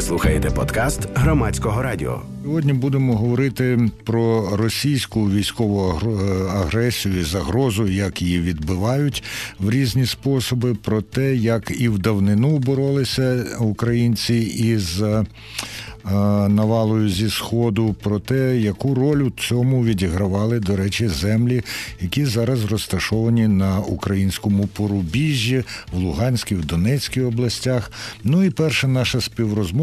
Ви слухаєте подкаст громадського радіо. Сьогодні будемо говорити про російську військову агресію, і загрозу, як її відбивають в різні способи, про те, як і в давнину боролися українці із Е, навалою зі сходу про те, яку роль у цьому відігравали, до речі, землі, які зараз розташовані на українському порубіжжі в Луганській, в Донецькій областях. Ну і перша наша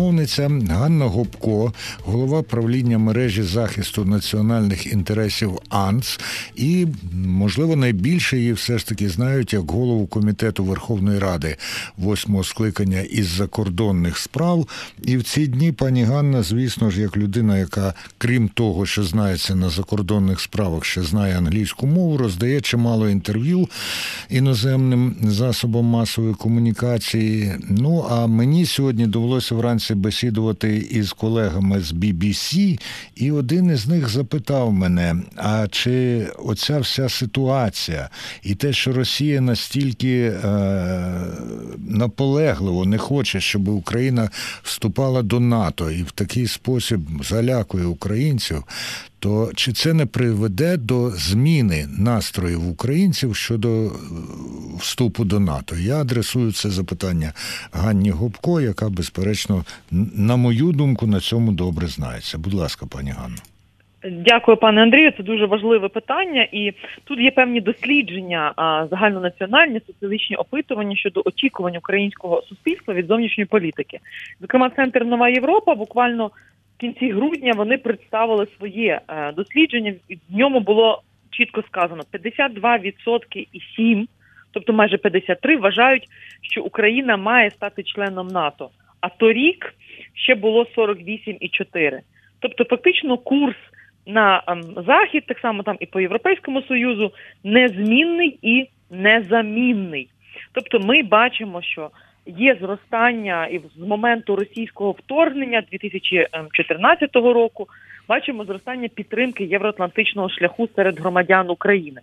співрозмовниця Ганна Гопко, голова правління мережі захисту національних інтересів АНЦ, і можливо найбільше її все ж таки знають як голову комітету Верховної Ради восьмого скликання із закордонних справ. І в ці дні пані Ганна, звісно ж, як людина, яка, крім того, що знається на закордонних справах, ще знає англійську мову, роздає чимало інтерв'ю іноземним засобам масової комунікації. Ну а мені сьогодні довелося вранці бесідувати із колегами з BBC, і один із них запитав мене: а чи оця вся ситуація і те, що Росія настільки е, наполегливо не хоче, щоб Україна вступала до НАТО і в такий спосіб залякує українців, то чи це не приведе до зміни настроїв українців щодо е, вступу до НАТО? Я адресую це запитання Ганні Губко, яка, безперечно, на мою думку, на цьому добре знається. Будь ласка, пані Ганно. Дякую, пане Андрію. Це дуже важливе питання, і тут є певні дослідження, загальнонаціональні соціологічні опитування щодо очікувань українського суспільства від зовнішньої політики. Зокрема, центр Нова Європа буквально в кінці грудня вони представили своє е, дослідження. В ньому було чітко сказано: 52% і 7%, тобто майже 53%, вважають, що Україна має стати членом НАТО. А торік ще було 48,4%. Тобто, фактично, курс на ем, захід, так само там і по Європейському Союзу, незмінний і незамінний. Тобто, ми бачимо, що є зростання і з моменту російського вторгнення 2014 року. Бачимо зростання підтримки євроатлантичного шляху серед громадян України,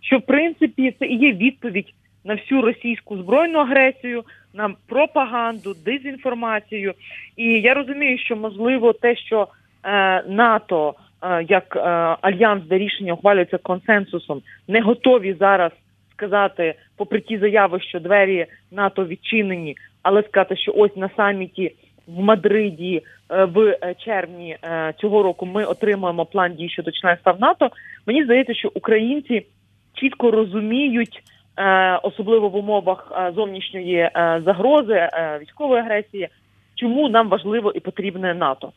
що в принципі це і є відповідь на всю російську збройну агресію, на пропаганду, дезінформацію. І я розумію, що можливо те, що е, НАТО Е, як е, альянс, де рішення ухвалюється консенсусом, не готові зараз сказати, попри ті заяви, що двері НАТО відчинені, але сказати, що ось на саміті в Мадриді е, в червні цього року ми отримуємо план дій щодо членства в НАТО. Мені здається, що українці чітко розуміють. Особливо в умовах зовнішньої загрози військової агресії, чому нам важливо і потрібне НАТО.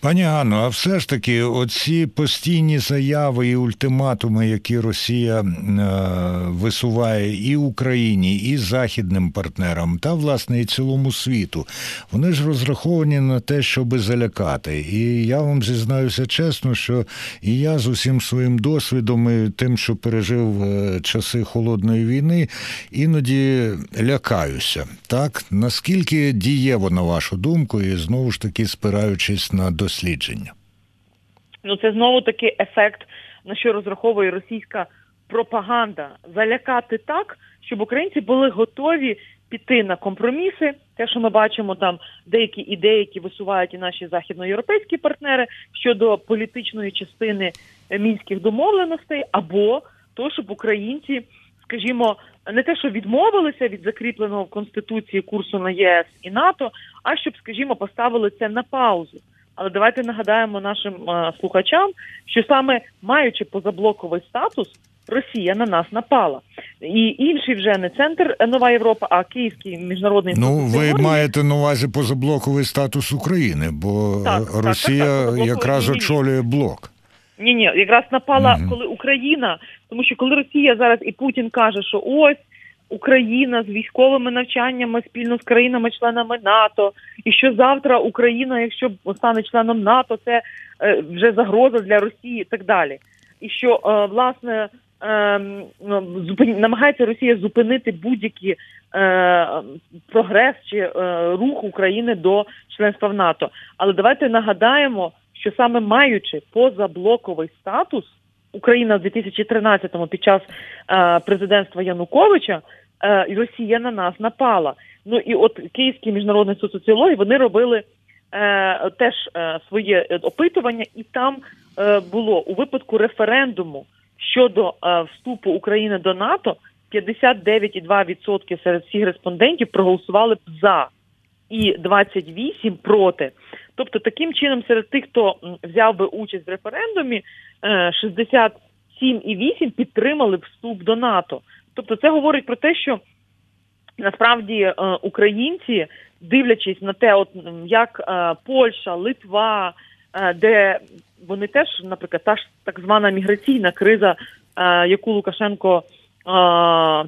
Пані Ганно, а все ж таки, оці постійні заяви і ультиматуми, які Росія е, висуває і Україні, і західним партнерам, та власне і цілому світу, вони ж розраховані на те, щоб залякати. І я вам зізнаюся чесно, що і я з усім своїм досвідом, і тим, що пережив е, часи холодної війни, іноді лякаюся. Так наскільки дієво на вашу думку, і знову ж таки спираючись на дослідження? Ну це знову таки ефект, на що розраховує російська пропаганда залякати так, щоб українці були готові піти на компроміси. Те, що ми бачимо, там деякі ідеї, які висувають і наші західноєвропейські партнери щодо політичної частини мінських домовленостей, або то, щоб українці, скажімо, не те, що відмовилися від закріпленого в конституції курсу на ЄС і НАТО, а щоб, скажімо, поставили це на паузу. Але давайте нагадаємо нашим а, слухачам, що саме маючи позаблоковий статус, Росія на нас напала, і інший вже не центр Нова Європа, а Київський міжнародний Ну ви маєте на увазі позаблоковий статус України, бо так, Росія так, так, якраз очолює блок. Ні, ні, якраз напала, угу. коли Україна, тому що коли Росія зараз і Путін каже, що ось Україна з військовими навчаннями спільно з країнами-членами НАТО, і що завтра Україна, якщо стане членом НАТО, це е, вже загроза для Росії і так далі. І що е, власне ем, намагається Росія зупинити будь-який е, прогрес чи рух України до членства в НАТО. Але давайте нагадаємо, що саме маючи позаблоковий статус. Україна в 2013-му під час президентства Януковича Росія на нас напала. Ну і от Київський міжнародний суд соціології вони робили е, теж е, своє е, опитування, і там е, було у випадку референдуму щодо е, вступу України до НАТО 59,2% серед всіх респондентів проголосували б за і 28 проти. Тобто, таким чином, серед тих, хто взяв би участь в референдумі, е, 67,8 підтримали б вступ до НАТО. Тобто, це говорить про те, що насправді е, українці, дивлячись на те, от як е, Польща, Литва, е, де вони теж, наприклад, та ж так звана міграційна криза, яку Лукашенко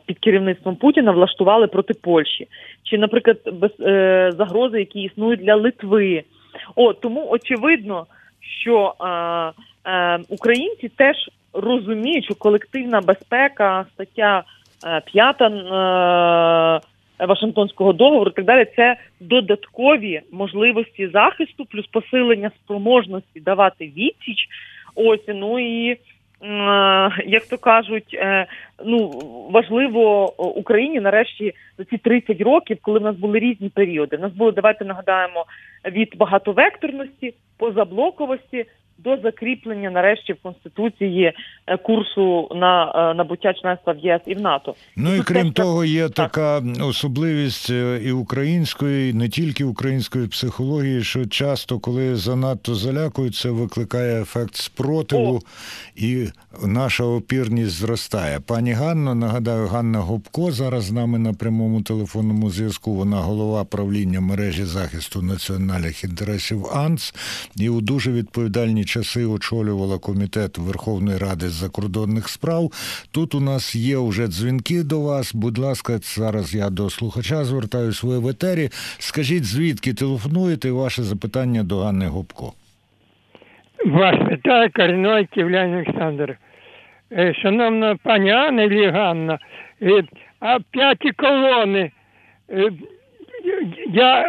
під керівництвом Путіна влаштували проти Польщі, чи, наприклад, без е, загрози, які існують для Литви. О, тому очевидно, що е, е, українці теж розуміють, що колективна безпека, стаття е, 5 е, Вашингтонського договору, і так далі, це додаткові можливості захисту, плюс посилення спроможності давати відсіч. Ось ну і е, як то кажуть, ну важливо Україні нарешті за ці 30 років, коли в нас були різні періоди. В нас були, давайте нагадаємо, від багатовекторності, позаблоковості до закріплення нарешті в конституції е, курсу на е, набуття членства в ЄС і в НАТО. Ну і крім того, є так. така особливість е, і української, і не тільки української психології, що часто, коли занадто залякують, це викликає ефект спротиву, О. і наша опірність зростає. Пані Ганно, нагадаю, Ганна Гопко зараз з нами на прямому телефонному зв'язку. Вона голова правління мережі захисту національних інтересів АНС і у дуже часи очолювала комітет Верховної Ради закордонних справ. Тут у нас є вже дзвінки до вас. Будь ласка, зараз я до слухача звертаюсь ви в етері. Скажіть, звідки телефонуєте ваше запитання до Ганни Гопко. Вас вітає корінной київлянин Олександр. Е, Шановна пані Анна і Ганна, е, а п'яті колони. е, Я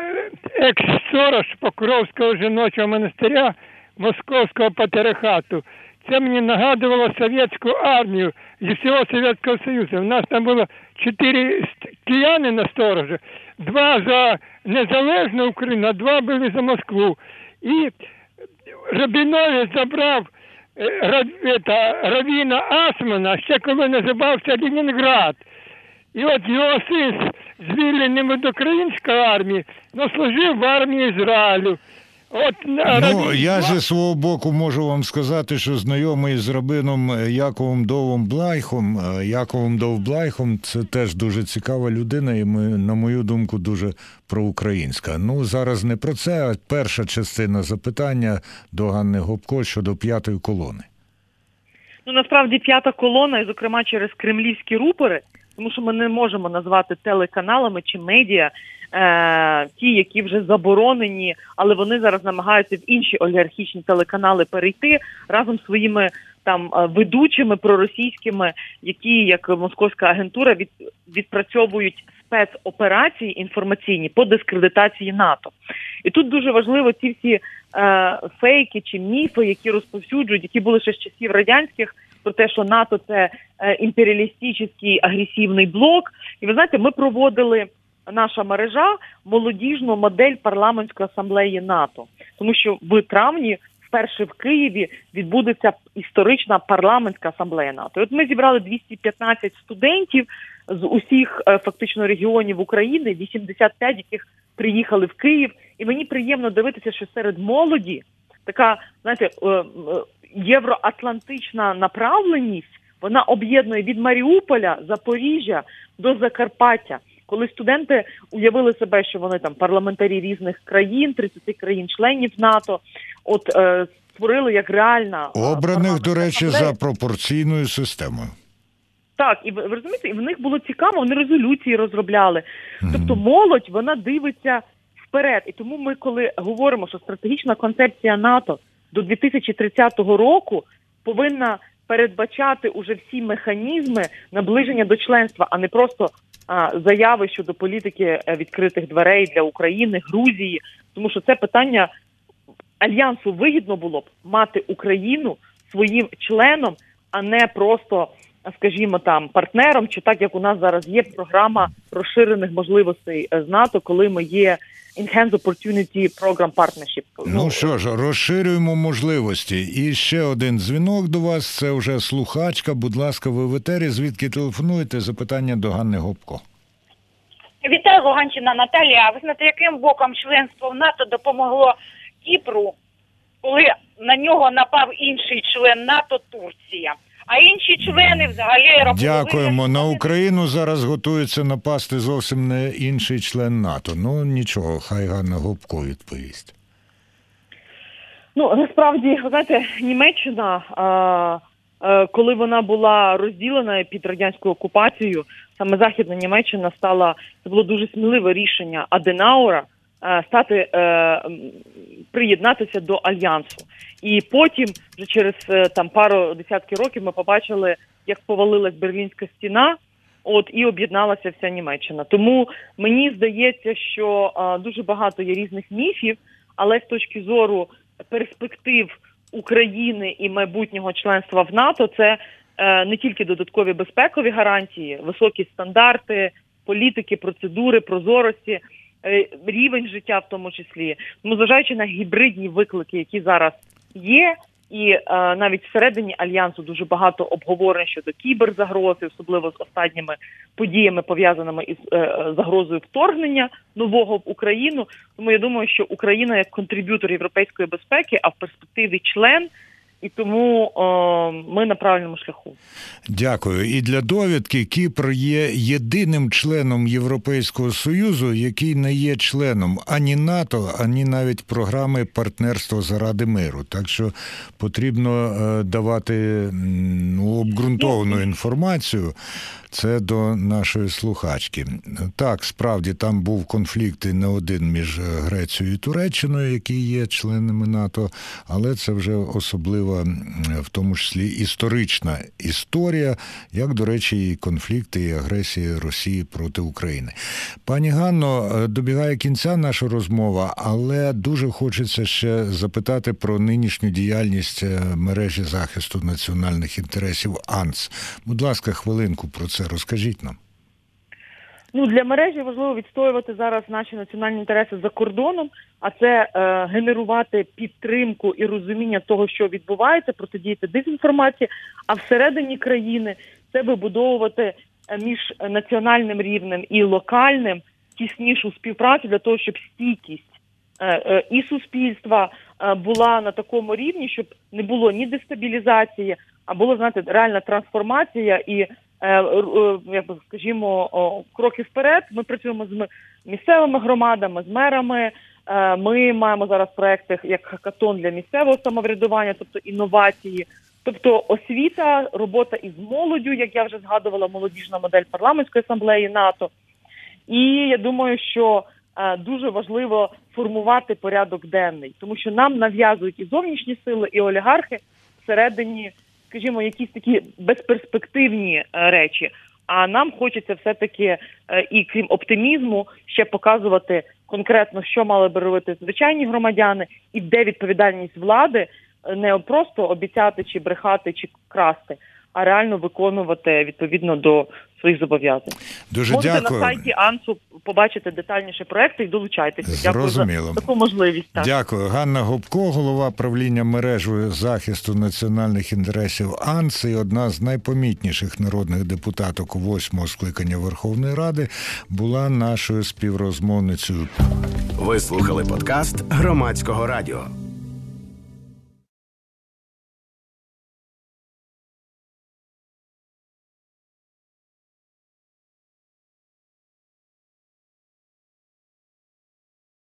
екс-сорош Покровського жіночого монастиря Московського патріархату. Це мені нагадувало совєтську армію зі всього Совєтського Союзу. У нас там було чотири кияни на сторожі, два за незалежну Україну, а два були за Москву. І Рабінович забрав е, Равіна Асмана, ще коли називався Ленінград. І от його син звільненим від української армії, но служив в армії Ізраїлю. От на Ну, я зі свого боку можу вам сказати, що знайомий з рабином Яковом Довом Блайхом, е, Яковом Довблайхом, це теж дуже цікава людина, і ми, на мою думку, дуже проукраїнська. Ну, зараз не про це, а перша частина запитання до Ганни Гопко щодо п'ятої колони. Ну насправді п'ята колона, і зокрема через кремлівські рупори, тому що ми не можемо назвати телеканалами чи медіа е, ті, які вже заборонені, але вони зараз намагаються в інші олігархічні телеканали перейти разом з своїми там е, ведучими проросійськими, які як московська агентура від, відпрацьовують спецоперації інформаційні по дискредитації НАТО. І тут дуже важливо ці всі е, фейки чи міфи, які розповсюджують, які були ще з часів радянських, про те, що НАТО це е, імперіалістичний агресивний блок. І ви знаєте, ми проводили наша мережа молодіжну модель парламентської асамблеї НАТО, тому що в травні. Вперше в Києві відбудеться історична парламентська асамблея НАТО. От ми зібрали 215 студентів з усіх е, фактично регіонів України, 85 яких приїхали в Київ. І мені приємно дивитися, що серед молоді така, знаєте, е, е, євроатлантична направленість. Вона об'єднує від Маріуполя, Запоріжжя до Закарпаття. Коли студенти уявили себе, що вони там парламентарі різних країн, 30 країн-членів НАТО, от е, створили як реальна е, Обраних, до речі, за пропорційною системою. Так, і ви розумієте, і в них було цікаво, вони резолюції розробляли. Тобто молодь вона дивиться вперед. І тому ми, коли говоримо, що стратегічна концепція НАТО до 2030 року повинна передбачати уже всі механізми наближення до членства, а не просто заяви щодо політики е, відкритих дверей для України, Грузії, тому що це питання альянсу вигідно було б мати Україну своїм членом, а не просто, скажімо, там партнером, чи так як у нас зараз є програма розширених можливостей е, з НАТО, коли ми є Enhanced Opportunity Program Partnership. Ну що ж, розширюємо можливості. І ще один дзвінок до вас. Це вже слухачка. Будь ласка, ви в етері. Звідки телефонуєте? Запитання до Ганни Гопко. Вітаю, Луганщина Наталія. А ви знаєте, яким боком членство в НАТО допомогло Кіпру, коли на нього напав інший член НАТО Турція? А інші члени взагалі робили Дякуємо. На Україну зараз готується напасти зовсім не інший член НАТО. Ну нічого, хай Ганна Гопко відповість. Ну насправді, ви знаєте, Німеччина, а, е, коли вона була розділена під радянською окупацією, саме Західна Німеччина стала це було дуже сміливе рішення Аденаура стати е, приєднатися до альянсу. І потім, вже через е, там пару десятків років, ми побачили, як повалилась Берлінська стіна. От і об'єдналася вся Німеччина. Тому мені здається, що а, дуже багато є різних міфів, але з точки зору перспектив України і майбутнього членства в НАТО, це е, не тільки додаткові безпекові гарантії, високі стандарти, політики, процедури, прозорості, е, рівень життя в тому числі. Тому зважаючи на гібридні виклики, які зараз є. І е, навіть всередині альянсу дуже багато обговорень щодо кіберзагрози, особливо з останніми подіями пов'язаними із е, е, загрозою вторгнення нового в Україну. Тому я думаю, що Україна як contributor європейської безпеки, а в перспективі член, і тому е, ми на правильному шляху. Дякую. І для довідки Кіпр є єдиним членом Європейського Союзу, який не є членом ані НАТО, ані навіть програми партнерства заради миру. Так що потрібно е, давати ну, обґрунтовану інформацію. Це до нашої слухачки. Так, справді там був конфлікт і не один між Грецією і Туреччиною, які є членами НАТО, але це вже особлива, м, в тому числі історична історія, як, до речі, і конфлікти і агресія Росії проти України. Пані Ганно, е, добігає кінця наша розмова, але дуже хочеться ще запитати про нинішню діяльність е, мережі захисту національних інтересів АНС. Будь ласка, хвилинку про це розкажіть нам. Ну для мережі важливо відстоювати зараз наші національні інтереси за кордоном, а це е, генерувати підтримку і розуміння того, що відбувається, протидіяти дезінформації. А всередині країни це вибудовувати е, між національним рівнем і локальним тіснішу співпрацю для того, щоб стійкість е, е, і суспільства була на такому рівні, щоб не було ні дестабілізації, а була знаєте, реальна трансформація і як би скажімо, кроки вперед. Ми працюємо з місцевими громадами, з мерами. Е, Ми маємо зараз проекти як хакатон для місцевого самоврядування, тобто інновації, тобто освіта, робота із молоддю, як я вже згадувала, молодіжна модель парламентської асамблеї НАТО. І я думаю, що е, дуже важливо формувати порядок денний, тому що нам нав'язують і зовнішні сили, і олігархи всередині, скажімо, якісь такі безперспективні е, речі. А нам хочеться все-таки е, і крім оптимізму ще показувати конкретно, що мали би робити звичайні громадяни, і де відповідальність влади е, не просто обіцяти чи брехати чи красти, а реально виконувати відповідно до своїх зобов'язань. Дуже Можете дякую. на сайті АНСУ побачити детальніше проекти і долучайтеся. Дякую Зрозуміло. за таку можливість. Так. Дякую. Ганна Гопко, голова правління мережою захисту національних інтересів АНС і одна з найпомітніших народних депутаток восьмого скликання Верховної Ради, була нашою співрозмовницею. Ви слухали подкаст громадського радіо.